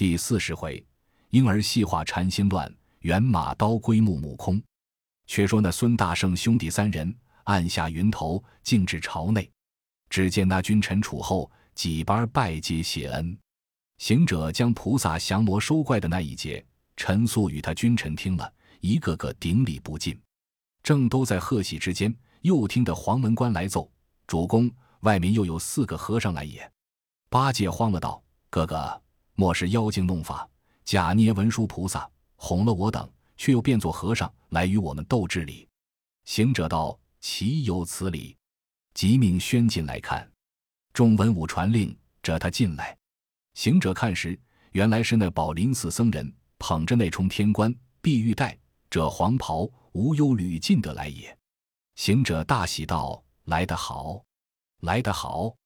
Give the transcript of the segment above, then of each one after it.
第四十回，婴儿戏化禅心乱，猿马刀归木木空。却说那孙大圣兄弟三人按下云头，径至朝内。只见那君臣处后，几班拜接谢恩。行者将菩萨降魔收怪的那一节陈述与他君臣听了，一个个顶礼不尽。正都在贺喜之间，又听得黄门官来奏：“主公，外面又有四个和尚来也。”八戒慌了，道：“哥哥，莫是妖精弄法，假捏文殊菩萨，哄了我等？”却又变作和尚来与我们斗智理。行者道：“岂有此理！”即命宣进来看。众文武传令，着他进来。行者看时，原来是那宝林寺僧人捧着那冲天冠、碧玉带、这黄袍、无忧履进得来也。行者大喜道：“来得好，来得好！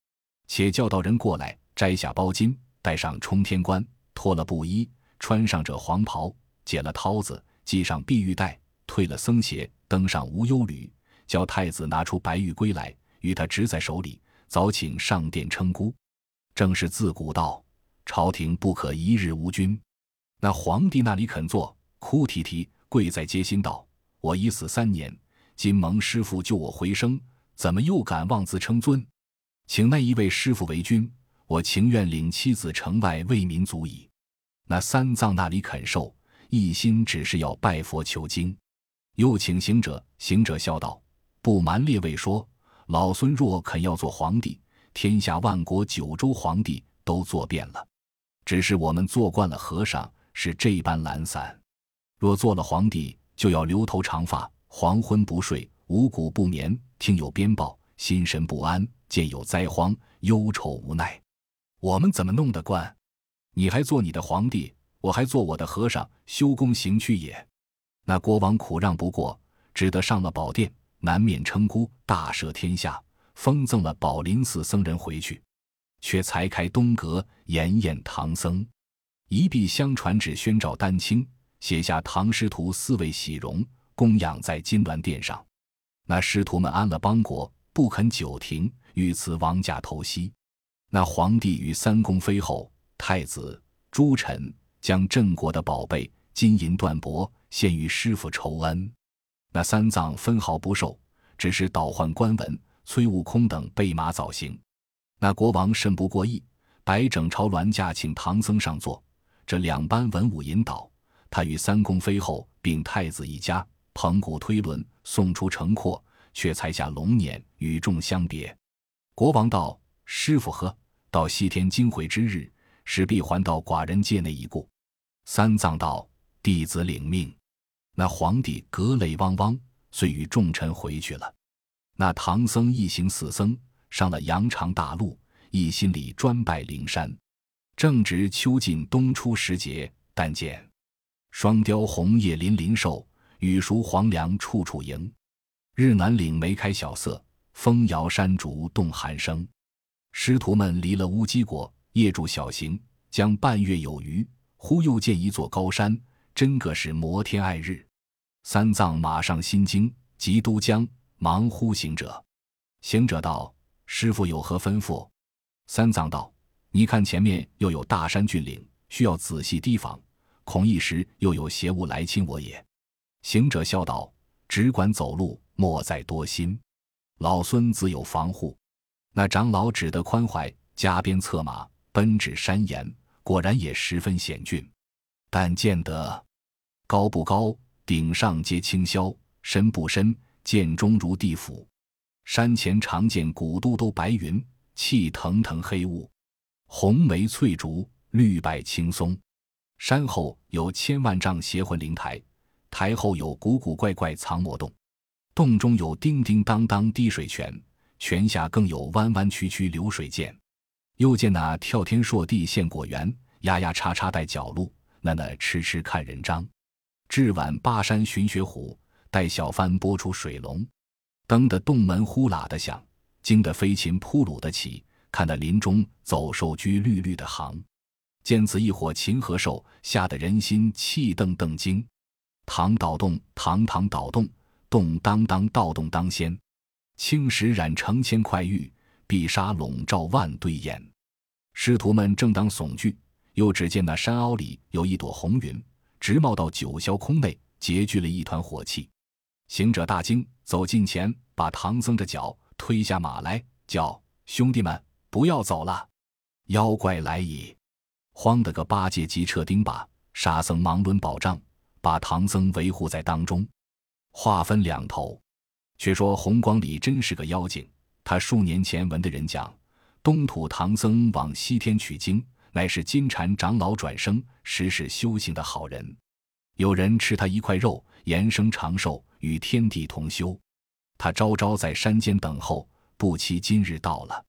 且叫道人过来，摘下包巾，戴上冲天冠，脱了布衣，穿上这黄袍，解了绦子。”系上碧玉带，退了僧鞋，登上无忧履，叫太子拿出白玉圭来，与他执在手里，早请上殿称孤。正是自古道，朝廷不可一日无君。那皇帝那里肯做，哭啼啼跪在阶心道：“我已死三年，今蒙师傅救我回生，怎么又敢妄自称尊？请那一位师傅为君，我情愿领妻子城外为民足矣。”那三藏那里肯受。一心只是要拜佛求经，又请行者。行者笑道：“不瞒列位说，老孙若肯要做皇帝，天下万国九州皇帝都做遍了。只是我们做惯了和尚，是这般懒散。若做了皇帝，就要留头长发，黄昏不睡，五谷不眠，听有鞭报，心神不安，见有灾荒，忧愁无奈。我们怎么弄得惯？你还做你的皇帝？”我还做我的和尚，修功行去也。那国王苦让不过，只得上了宝殿，难免称孤，大赦天下，封赠了宝林寺僧人回去，却才开东阁，延宴唐僧，一臂相传旨宣召丹青，写下唐师徒四位喜容，供养在金銮殿上。那师徒们安了邦国，不肯久停，欲辞王驾投西。那皇帝与三宫妃后、太子、诸臣。将镇国的宝贝金银缎帛献于师傅酬恩，那三藏分毫不受，只是倒换官文。崔悟空等备马早行。那国王甚不过意，摆整朝銮驾，请唐僧上座。这两班文武引导，他与三宫妃后并太子一家捧鼓推轮，送出城廓，却才下龙辇，与众相别。国王道：“师傅喝，到西天经回之日，势必还到寡人界内一顾。”三藏道：“弟子领命。”那皇帝格泪汪汪，遂与众臣回去了。那唐僧一行四僧上了羊肠大路，一心里专拜灵山。正值秋尽冬初时节，但见双雕红叶林林瘦，雨熟黄粱处处迎。日暖岭梅开晓色，风摇山竹动寒声。师徒们离了乌鸡国，夜住小行，将半月有余。忽又见一座高山，真个是摩天爱日。三藏马上心惊，急都江，忙呼行者。行者道：“师傅有何吩咐？”三藏道：“你看前面又有大山峻岭，需要仔细提防，恐一时又有邪物来侵我也。”行者笑道：“只管走路，莫再多心。老孙自有防护。”那长老只得宽怀，加鞭策马，奔至山岩。果然也十分险峻，但见得高不高，顶上皆青霄；深不深，涧中如地府。山前常见古都都白云，气腾腾黑雾，红梅翠竹，绿柏青松。山后有千万丈邪魂灵台，台后有古古怪怪藏魔洞，洞中有叮叮当当滴水泉，泉下更有弯弯曲曲流水涧。又见那跳天朔地现果园，压压叉叉带角鹿，那那痴痴看人张。至晚巴山寻雪虎，待小帆拨出水龙，登的洞门呼啦的响，惊得飞禽扑噜的起，看得林中走兽居绿绿的行。见此一伙禽和兽，吓得人心气瞪瞪惊。堂倒洞，堂堂倒洞，洞当当倒洞当先，青石染成千块玉。碧纱笼罩万堆烟，师徒们正当悚惧，又只见那山凹里有一朵红云，直冒到九霄空内，结聚了一团火气。行者大惊，走近前，把唐僧的脚推下马来，叫兄弟们不要走了，妖怪来矣！慌得个八戒急撤钉耙，沙僧忙抡宝杖，把唐僧围护在当中。话分两头，却说红光里真是个妖精。他数年前闻的人讲，东土唐僧往西天取经，乃是金蝉长老转生，实是修行的好人。有人吃他一块肉，延生长寿，与天地同修。他朝朝在山间等候，不期今日到了。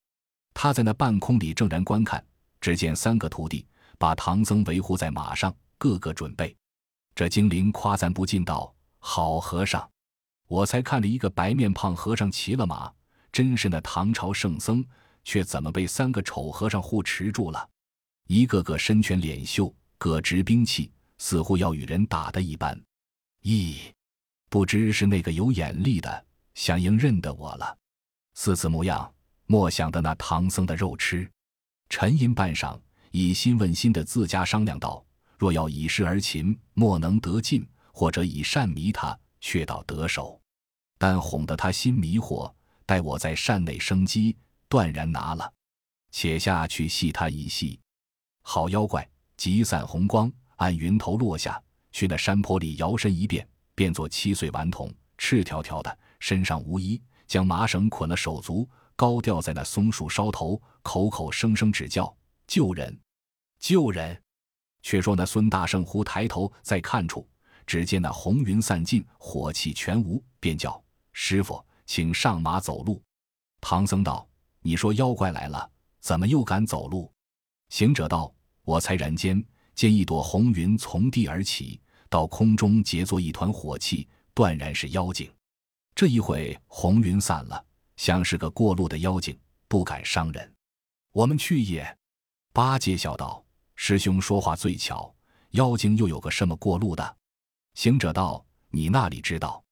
他在那半空里正然观看，只见三个徒弟把唐僧围护在马上，个个准备。这精灵夸赞不尽道。好和尚，我才看着一个白面胖和尚骑了马，真是那唐朝圣僧，却怎么被三个丑和尚护持住了？一个个身拳脸秀，各执兵器，似乎要与人打的一般。咦，不知是那个有眼力的，想应认得我了。似此模样，莫想的那唐僧的肉吃。沉吟半晌，以心问心的自家商量道：若要以势而擒，莫能得进。或者以善迷他，却倒得手；但哄得他心迷惑，待我在善内生机，断然拿了。且下去戏他一戏。好妖怪，急散红光，按云头落下，去那山坡里摇身一变，变作七岁顽童，赤条条的，身上无衣，将麻绳捆了手足，高吊在那松树梢头，口口声声只叫救人，救人。却说那孙大圣忽抬头再看处。只见那红云散尽，火气全无，便叫师傅，请上马走路。唐僧道：“你说妖怪来了，怎么又敢走路？”行者道：“我才然间见一朵红云从地而起，到空中结作一团火气，断然是妖精。这一会红云散了，像是个过路的妖精，不敢伤人。我们去也。”八戒笑道：“师兄说话最巧，妖精又有个什么过路的？”行者道：“你那里知道？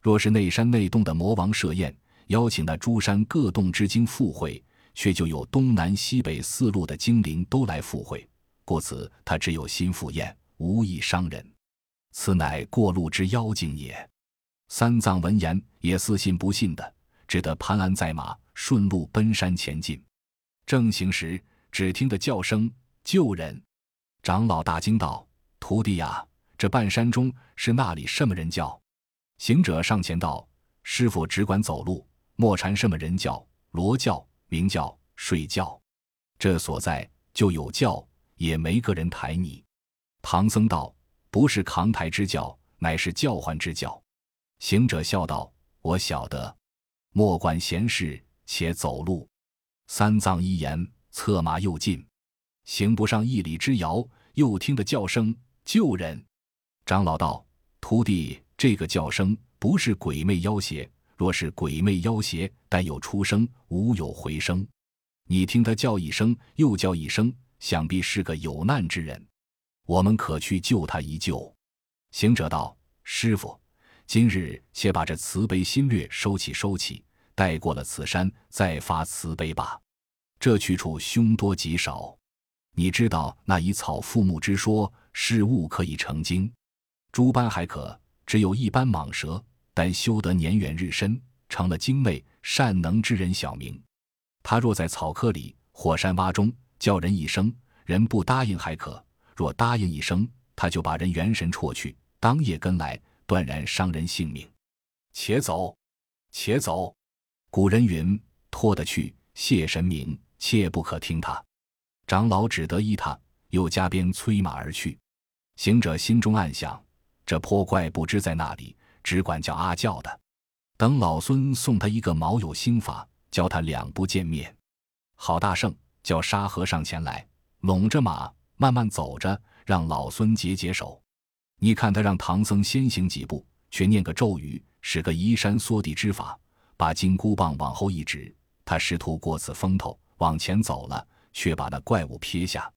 若是内山内洞的魔王设宴，邀请那诸山各洞之精赴会，却就有东南西北四路的精灵都来赴会，故此他只有心赴宴，无意伤人。此乃过路之妖精也。”三藏闻言也似信不信的，只得盘鞍在马，顺路奔山前进。正行时，只听得叫声：“救人！”长老大惊道：“徒弟呀！”这半山中是那里什么人叫？行者上前道：“师傅只管走路，莫缠什么人叫、罗叫、鸣叫、睡觉。这所在就有叫，也没个人抬你。”唐僧道：“不是扛抬之叫，乃是叫唤之叫。”行者笑道：“我晓得，莫管闲事，且走路。”三藏一言，策马又进，行不上一里之遥，又听得叫声：“救人！”长老道：“徒弟，这个叫声不是鬼魅妖邪。若是鬼魅妖邪，但有出声，无有回声。你听他叫一声，又叫一声，想必是个有难之人。我们可去救他一救。”行者道：“师傅，今日且把这慈悲心略收起，收起。待过了此山，再发慈悲吧。这去处凶多吉少。你知道那以草覆木之说，事物可以成精。”诸般还可，只有一般蟒蛇，但修得年远日深，成了精魅善能之人小名。他若在草窠里、火山洼中叫人一声，人不答应还可；若答应一声，他就把人元神戳去，当夜跟来，断然伤人性命。且走，且走。古人云：“拖得去，谢神明，切不可听他。”长老只得依他，又加鞭催马而去。行者心中暗想。这泼怪不知在哪里，只管叫阿叫的。等老孙送他一个毛友心法，教他两不见面。好大圣，叫沙和尚前来，拢着马，慢慢走着，让老孙解解手。你看他让唐僧先行几步，却念个咒语，使个移山缩地之法，把金箍棒往后一指，他试图过此风头往前走了，却把那怪物撇下。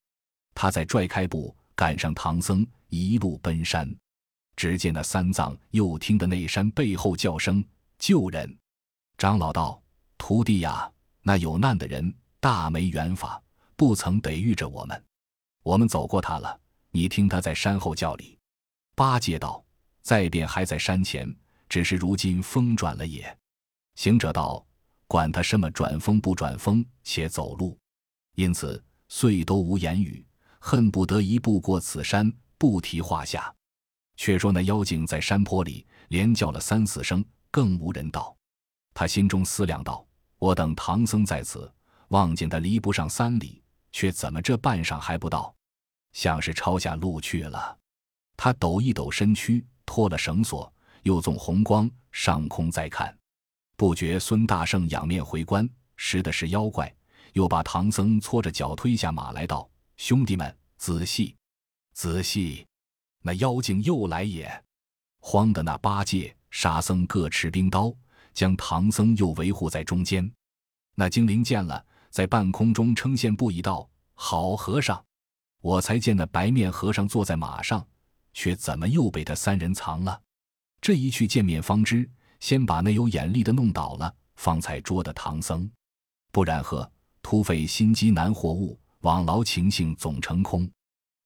他再拽开步，赶上唐僧，一路奔山。只见那三藏又听得那山背后叫声救人，长老道：“徒弟呀，那有难的人大没缘法，不曾得遇着我们。我们走过他了，你听他在山后叫里。”八戒道：“再便还在山前，只是如今风转了也。”行者道：“管他什么转风不转风，且走路。”因此遂都无言语，恨不得一步过此山，不提话下。却说那妖精在山坡里连叫了三四声，更无人道。他心中思量道：“我等唐僧在此，望见他离不上三里，却怎么这半晌还不到？像是抄下路去了。”他抖一抖身躯，脱了绳索，又纵红光上空再看，不觉孙大圣仰面回观，识的是妖怪，又把唐僧搓着脚推下马来道：“兄弟们，仔细，仔细。”那妖精又来也，慌的那八戒、沙僧各持冰刀，将唐僧又维护在中间。那精灵见了，在半空中称羡不已，道：“好和尚！我才见那白面和尚坐在马上，却怎么又被他三人藏了？这一去见面方知，先把那有眼力的弄倒了，方才捉得唐僧。不然呵，土匪心机难活物，枉劳情性总成空，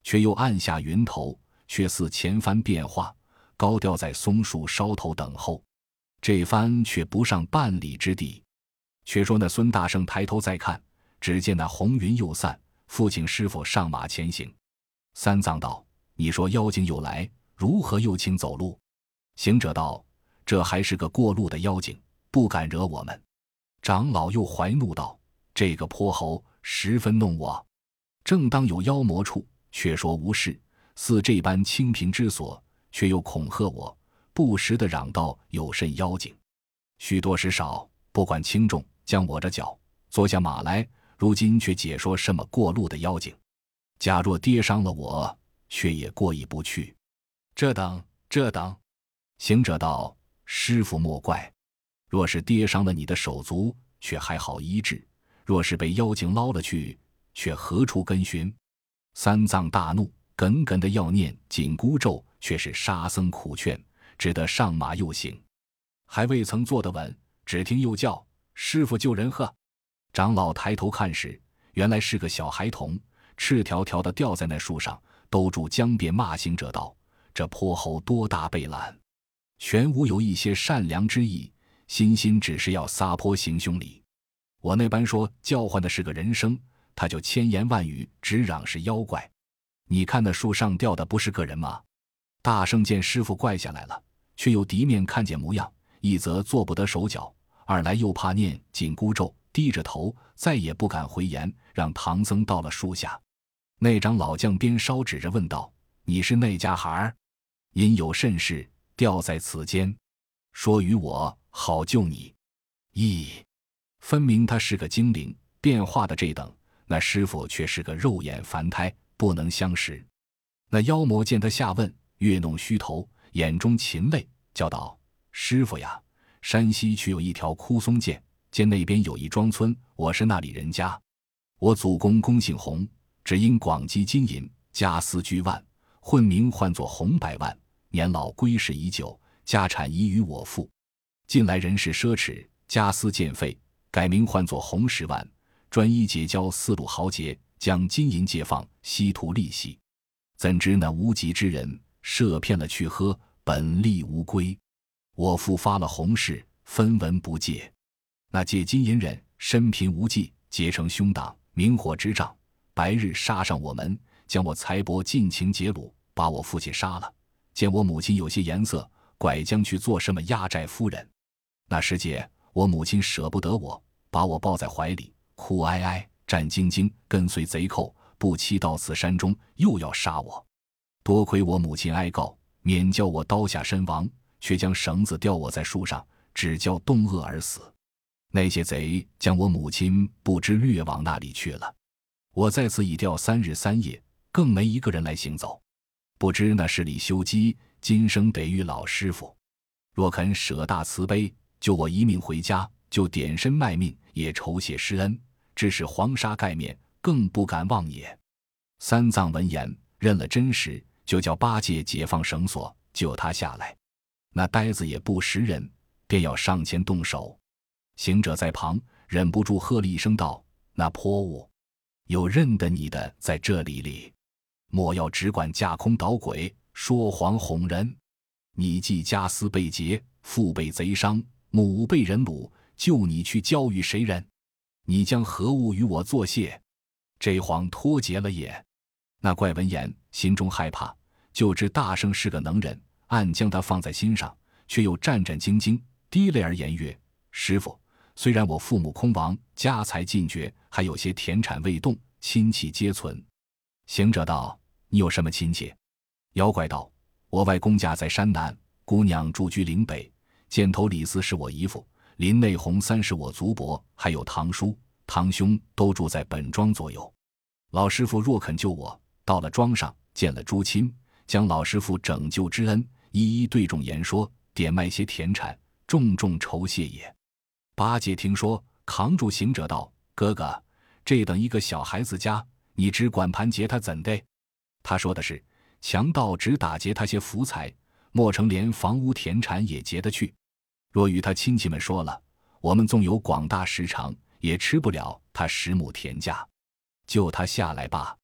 却又按下云头。”却似前番变化，高吊在松树梢头等候。这番却不上半里之地。却说那孙大圣抬头再看，只见那红云又散，父亲师傅上马前行。三藏道：“你说妖精又来，如何又请走路？”行者道：“这还是个过路的妖精，不敢惹我们。”长老又怀怒道：“这个泼猴十分弄我，正当有妖魔处，却说无事。”似这般清贫之所，却又恐吓我，不时的嚷道有甚妖精。许多时少，不管轻重，将我这脚坐下马来。如今却解说什么过路的妖精？假若跌伤了我，却也过意不去。这等这等，行者道：“师傅莫怪，若是跌伤了你的手足，却还好医治；若是被妖精捞了去，却何处根寻？”三藏大怒。耿耿的要念紧箍咒，却是沙僧苦劝，只得上马又行，还未曾坐得稳，只听又叫：“师傅救人呵！”长老抬头看时，原来是个小孩童，赤条条的吊在那树上，兜住江边骂行者道：“这泼猴多大背懒，全无有一些善良之意，心心只是要撒泼行凶礼。我那般说叫唤的是个人声，他就千言万语直嚷是妖怪。”你看那树上吊的不是个人吗？大圣见师傅怪下来了，却又敌面看见模样，一则做不得手脚，二来又怕念紧箍咒，低着头再也不敢回言，让唐僧到了树下。那长老将鞭梢指着问道：“你是那家孩儿？因有甚事吊在此间？说与我好救你。”咦，分明他是个精灵变化的这等，那师傅却是个肉眼凡胎。不能相识。那妖魔见他下问，月弄虚头，眼中噙泪，叫道：“师傅呀，山西却有一条枯松涧，涧那边有一庄村，我是那里人家。我祖公公姓洪，只因广积金银，家私居万，混名唤作洪百万。年老归世已久，家产已与我父。近来人事奢侈，家私渐废，改名唤作洪十万，专一结交四路豪杰。”将金银借放，稀图利息，怎知那无极之人设骗了去喝，本利无归。我父发了洪誓，分文不借。那借金银人身贫无计，结成凶党，明火执仗，白日杀上我门，将我财帛尽情劫掳，把我父亲杀了。见我母亲有些颜色，拐将去做什么压寨夫人。那时节，我母亲舍不得我，把我抱在怀里，哭哀哀。战兢兢跟随贼寇，不期到此山中，又要杀我。多亏我母亲哀告，免叫我刀下身亡，却将绳子吊我在树上，只叫冻饿而死。那些贼将我母亲不知掠往那里去了。我在此已吊三日三夜，更没一个人来行走。不知那是李修基今生得遇老师傅，若肯舍大慈悲，救我一命回家，就点身卖命，也酬谢师恩。只是黄沙盖面，更不敢望也。三藏闻言，认了真实，就叫八戒解放绳索，救他下来。那呆子也不识人，便要上前动手。行者在旁忍不住喝了一声道：“那泼物，有认得你的在这里哩？”莫要只管架空捣鬼，说谎哄人。你既家私被劫，父被贼伤，母被人掳，就你去教育谁人？你将何物与我作谢？这谎脱节了也。那怪闻言，心中害怕，就知大圣是个能人，暗将他放在心上，却又战战兢兢，滴泪而言曰：“师傅，虽然我父母空亡，家财尽绝，还有些田产未动，亲戚皆存。”行者道：“你有什么亲戚？”妖怪道：“我外公家在山南，姑娘住居岭北。箭头李四是我姨父，林内红三是我族伯，还有堂叔、堂兄都住在本庄左右。老师傅若肯救我。”到了庄上，见了诸亲，将老师傅拯救之恩一一对众言说，点卖些田产，重重酬谢也。八戒听说，扛住行者道：“哥哥，这等一个小孩子家，你只管盘劫他怎的？”他说的是，强盗只打劫他些福财，莫成连房屋田产也劫得去。若与他亲戚们说了，我们纵有广大食长，也吃不了他十亩田价，救他下来吧。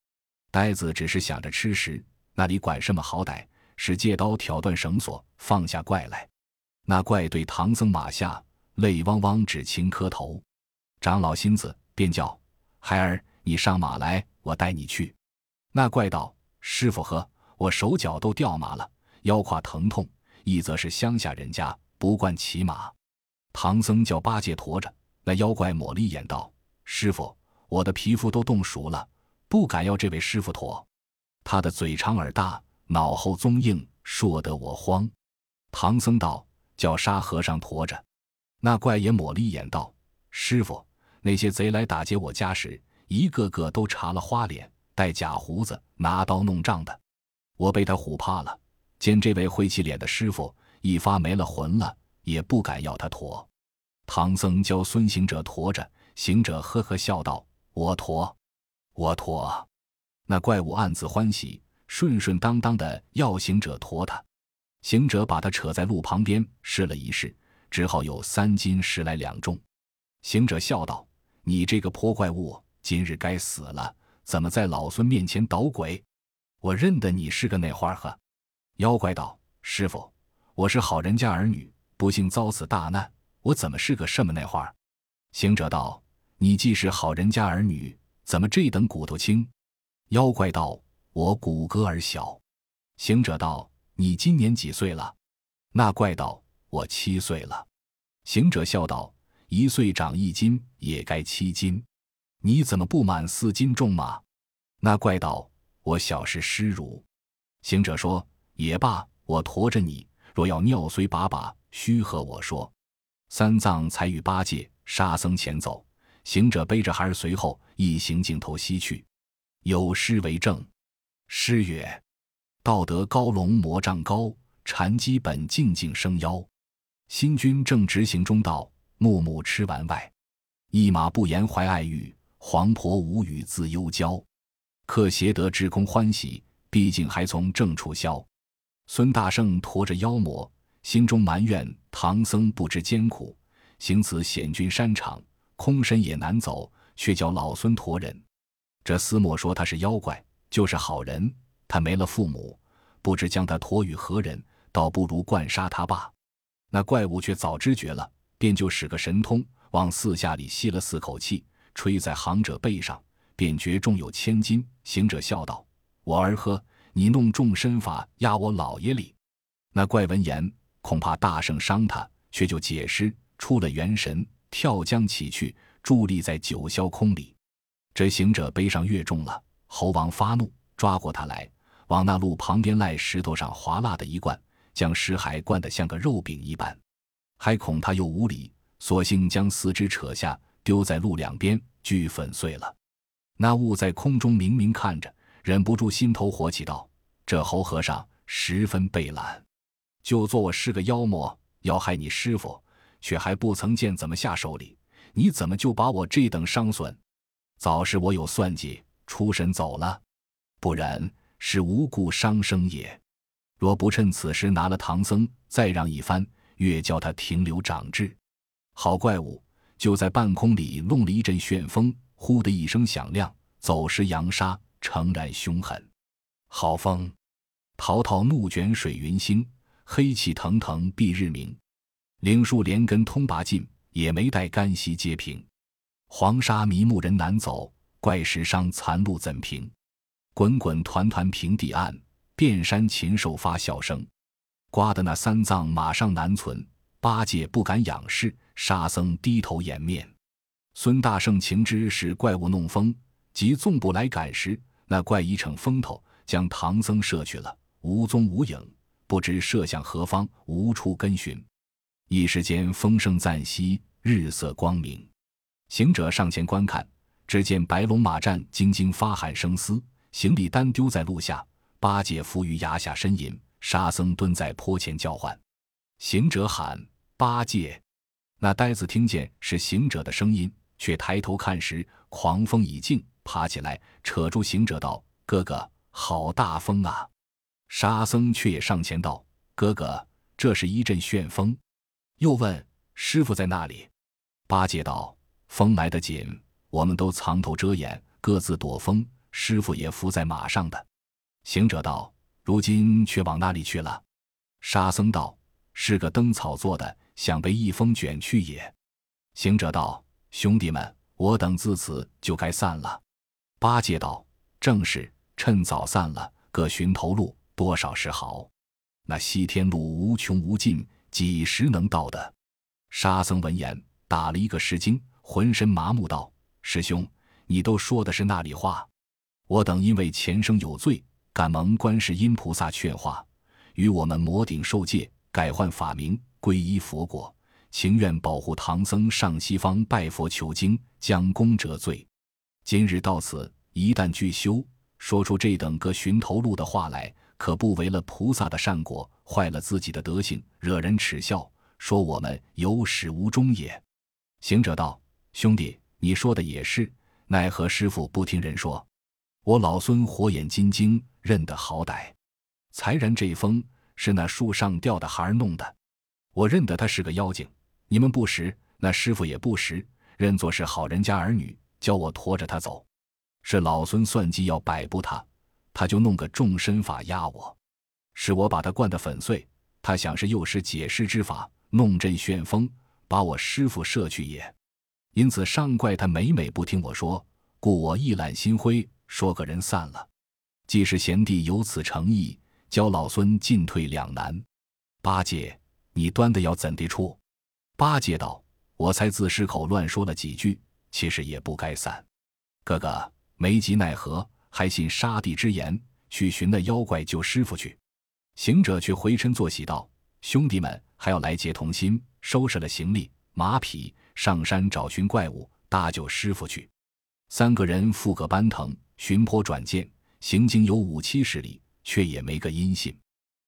呆子只是想着吃食，那里管什么好歹？使借刀挑断绳索，放下怪来。那怪对唐僧马下，泪汪汪只轻磕头。长老心子便叫孩儿，你上马来，我带你去。那怪道：师傅呵，我手脚都掉麻了，腰胯疼痛。一则是乡下人家不惯骑马。唐僧叫八戒驮着。那妖怪抹了一眼道：师傅，我的皮肤都冻熟了。不敢要这位师傅驮，他的嘴长耳大，脑后棕硬，说得我慌。唐僧道：“叫沙和尚驮着。”那怪也抹了一眼道：“师傅，那些贼来打劫我家时，一个个都插了花脸，戴假胡子，拿刀弄杖的，我被他唬怕了。见这位灰气脸的师傅一发没了魂了，也不敢要他驮。”唐僧教孙行者驮着，行者呵呵笑道：“我驮。”我驮，那怪物暗自欢喜，顺顺当当的要行者驮他。行者把他扯在路旁边试了一试，只好有三斤十来两重。行者笑道：“你这个泼怪物，今日该死了！怎么在老孙面前捣鬼？我认得你是个那花呵。”妖怪道：“师傅，我是好人家儿女，不幸遭此大难，我怎么是个什么那花？”行者道：“你既是好人家儿女。”怎么这等骨头轻？妖怪道：“我骨骼儿小。”行者道：“你今年几岁了？”那怪道：“我七岁了。”行者笑道：“一岁长一斤，也该七斤。你怎么不满四斤重吗？”那怪道：“我小是失乳。”行者说：“也罢，我驮着你。若要尿随把把，须和我说。”三藏才与八戒、沙僧前走。行者背着孩儿随后，一行径头西去。有诗为证：诗曰：“道德高龙魔障高，禅机本静静生妖。新君正直行中道，木木吃完外。一马不言怀爱欲，黄婆无语自忧娇。客邪得至空欢喜，毕竟还从正处消。”孙大圣驮着妖魔，心中埋怨唐僧不知艰苦，行此险峻山场。空身也难走，却叫老孙驮人。这厮莫说他是妖怪，就是好人，他没了父母，不知将他驮与何人，倒不如惯杀他罢。那怪物却早知觉了，便就使个神通，往四下里吸了四口气，吹在行者背上，便觉重有千斤。行者笑道：“我儿呵，你弄重身法压我老爷里。”那怪闻言，恐怕大圣伤他，却就解释出了元神。跳江起去，伫立在九霄空里。这行者背上越重了，猴王发怒，抓过他来，往那路旁边赖石头上划拉的一灌，将石海灌得像个肉饼一般。还恐他又无礼，索性将四肢扯下，丢在路两边，俱粉碎了。那物在空中明明看着，忍不住心头火起，道：“这猴和尚十分惫懒，就做我是个妖魔，要害你师傅。”却还不曾见怎么下手里，你怎么就把我这等伤损？早是我有算计，出神走了，不然是无故伤生也。若不趁此时拿了唐僧，再让一番，越叫他停留长智。好怪物，就在半空里弄了一阵旋风，呼的一声响亮，走时扬沙，诚然凶狠。好风，滔滔怒卷水云星，黑气腾腾蔽日明。岭树连根通拔尽，也没带干溪皆平。黄沙迷目人难走，怪石伤残路怎平？滚滚团团平地暗，遍山禽兽发笑声。刮得那三藏马上难存，八戒不敢仰视，沙僧低头掩面。孙大圣情知是怪物弄风，即纵步来赶时，那怪已逞风头，将唐僧射去了，无踪无影，不知射向何方，无处跟寻。一时间风声暂息，日色光明。行者上前观看，只见白龙马战兢兢发喊声嘶，行李单丢在路下，八戒伏于崖下呻吟，沙僧蹲在坡前叫唤。行者喊八戒，那呆子听见是行者的声音，却抬头看时，狂风已静，爬起来扯住行者道：“哥哥，好大风啊！”沙僧却也上前道：“哥哥，这是一阵旋风。”又问师傅在那里？八戒道。风来得紧，我们都藏头遮掩，各自躲风。师傅也伏在马上的。行者道：“如今却往哪里去了？”沙僧道：“是个灯草做的，想被一风卷去也。”行者道：“兄弟们，我等自此就该散了。”八戒道：“正是，趁早散了，各寻头路，多少是好。那西天路无穷无尽，几时能到的？”沙僧闻言，打了一个石惊。浑身麻木道：“师兄，你都说的是那里话？我等因为前生有罪，感蒙观世音菩萨劝化，与我们魔顶受戒，改换法名，皈依佛果，情愿保护唐僧上西方拜佛求经，将功折罪。今日到此，一旦具修，说出这等个寻头路的话来，可不为了菩萨的善果，坏了自己的德行，惹人耻笑，说我们有始无终也。”行者道。兄弟，你说的也是，奈何师傅不听人说？我老孙火眼金睛，认得好歹。才然这风是那树上掉的孩儿弄的，我认得他是个妖精。你们不识，那师傅也不识，认作是好人家儿女，教我驮着他走。是老孙算计要摆布他，他就弄个重身法压我。是我把他灌得粉碎，他想是又使解释之法，弄阵旋风，把我师傅射去也。因此上怪他每每不听我说，故我一揽心灰，说个人散了。既是贤弟有此诚意，教老孙进退两难。八戒，你端的要怎地处？八戒道：“我才自失口乱说了几句，其实也不该散。哥哥没及奈何，还信沙帝之言，去寻那妖怪救师傅去。”行者却回身作喜道：“兄弟们还要来结同心，收拾了行李马匹。”上山找寻怪物，搭救师傅去。三个人负个搬藤，寻坡转涧，行经有五七十里，却也没个音信。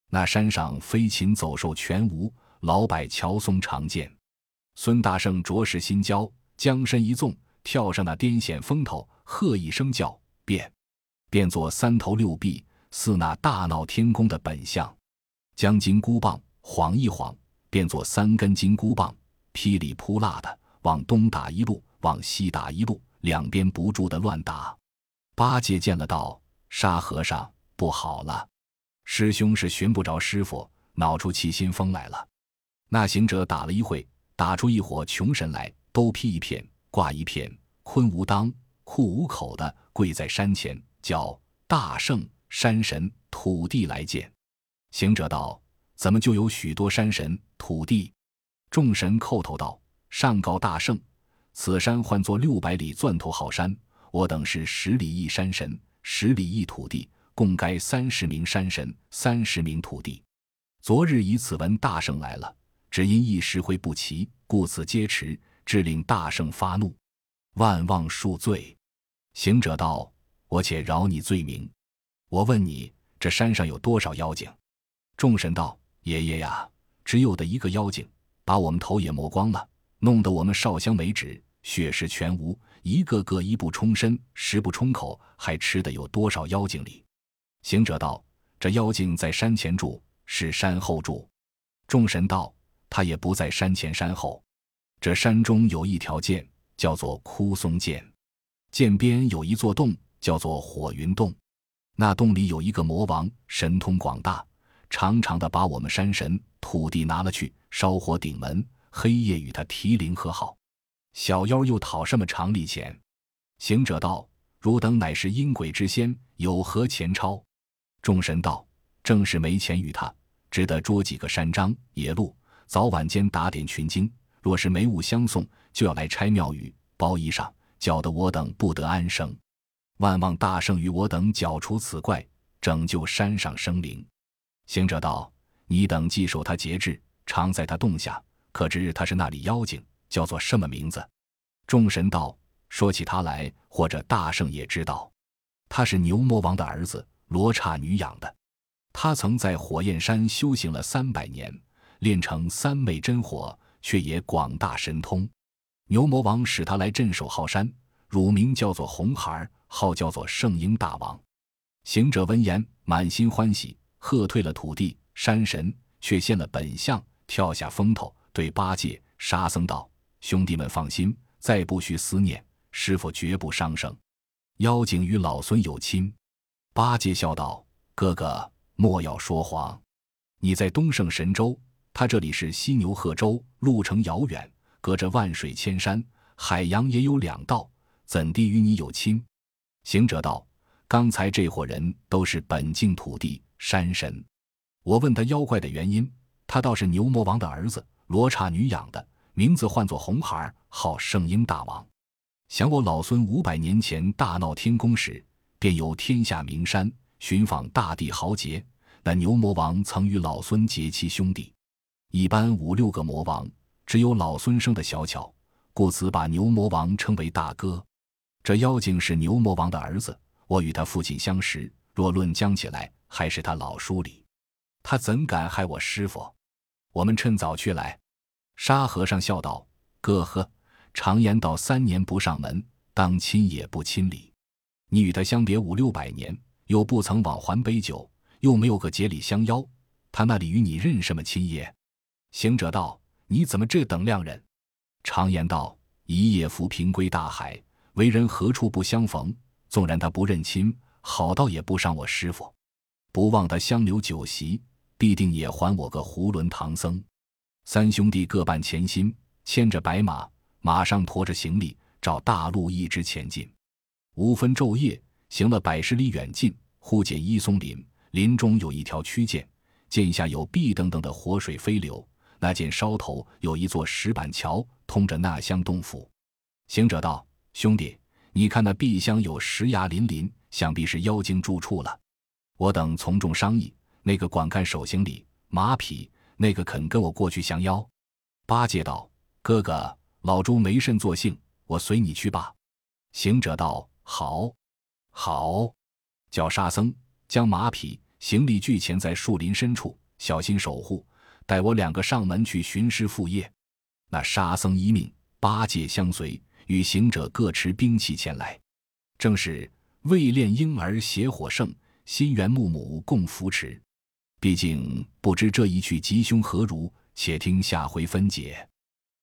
那山上飞禽走兽全无，老柏乔松常见。孙大圣着实心焦，将身一纵，跳上那癫痫风头，喝一声叫，变，变作三头六臂，似那大闹天宫的本相。将金箍棒晃一晃，变作三根金箍棒，噼里扑啦的。往东打一路，往西打一路，两边不住的乱打。八戒见了，道：“沙和尚，不好了！师兄是寻不着师傅，恼出气心风来了。”那行者打了一会，打出一伙穷神来，都披一片，挂一片，坤无裆，库无口的，跪在山前，叫大圣、山神、土地来见。行者道：“怎么就有许多山神、土地？”众神叩头道。上告大圣，此山唤作六百里钻头好山，我等是十里一山神，十里一土地，共该三十名山神，三十名土地。昨日以此闻大圣来了，只因一时会不齐，故此皆迟，致令大圣发怒，万望恕罪。行者道：“我且饶你罪名。我问你，这山上有多少妖精？”众神道：“爷爷呀，只有的一个妖精，把我们头也磨光了。”弄得我们烧香没纸，血食全无，一个个衣不充身，食不充口，还吃的有多少妖精里？行者道：“这妖精在山前住，是山后住。”众神道：“他也不在山前山后，这山中有一条涧，叫做枯松涧，涧边有一座洞，叫做火云洞。那洞里有一个魔王，神通广大，常常的把我们山神土地拿了去烧火顶门，黑夜与他提灵和好。小妖又讨什么常例钱？行者道：“汝等乃是阴鬼之仙，有何钱钞？”众神道：“正是没钱与他，只得捉几个山獐野鹿，早晚间打点群经。若是没物相送，就要来拆庙宇、包衣裳，搅得我等不得安生。万望大圣与我等剿除此怪，拯救山上生灵。”行者道：“你等既受他节制，常在他洞下，可知他是那里妖精？”叫做什么名字？众神道：“说起他来，或者大圣也知道，他是牛魔王的儿子，罗刹女养的。他曾在火焰山修行了三百年，练成三昧真火，却也广大神通。牛魔王使他来镇守浩山，乳名叫做红孩儿号叫做圣婴大王。行者闻言，满心欢喜，喝退了土地山神，却现了本相，跳下风头，对八戒、沙僧道。”兄弟们放心，再不许思念师傅，绝不伤生。妖精与老孙有亲。八戒笑道：“哥哥莫要说谎，你在东胜神州，他这里是西牛贺州，路程遥远，隔着万水千山，海洋也有两道，怎地与你有亲？”行者道：“刚才这伙人都是本境土地山神，我问他妖怪的原因，他倒是牛魔王的儿子，罗刹女养的。”名字唤作红孩儿，号圣婴大王。想我老孙五百年前大闹天宫时，便有天下名山寻访大地豪杰。那牛魔王曾与老孙结亲兄弟，一般五六个魔王，只有老孙生的小巧，故此把牛魔王称为大哥。这妖精是牛魔王的儿子，我与他父亲相识。若论将起来，还是他老叔哩。他怎敢害我师傅？我们趁早去来。沙和尚笑道：“哥呵，常言道，三年不上门，当亲也不亲礼。你与他相别五六百年，又不曾往还杯酒，又没有个节礼相邀，他那里与你认什么亲耶？”行者道：“你怎么这等量人？常言道，一夜浮萍归大海，为人何处不相逢？纵然他不认亲，好到也不伤我师傅。不忘他香留酒席，必定也还我个囫囵唐僧。”三兄弟各伴前心，牵着白马，马上驮着行李，照大路一直前进。无分昼夜，行了百十里远近，忽见一松林，林中有一条曲涧，涧下有碧等等的活水飞流。那涧梢头有一座石板桥，通着那乡东府。行者道：“兄弟，你看那碧乡有石崖林林，想必是妖精住处了。我等从众商议，那个管看守行李马匹。”那个肯跟我过去降妖，八戒道：“哥哥，老猪没甚作性，我随你去吧。”行者道：“好，好，叫沙僧将马匹行李俱前在树林深处，小心守护，待我两个上门去寻师赴业。”那沙僧依命，八戒相随，与行者各持兵器前来。正是未炼婴儿邪火盛，心猿木母共扶持。毕竟不知这一去吉凶何如，且听下回分解。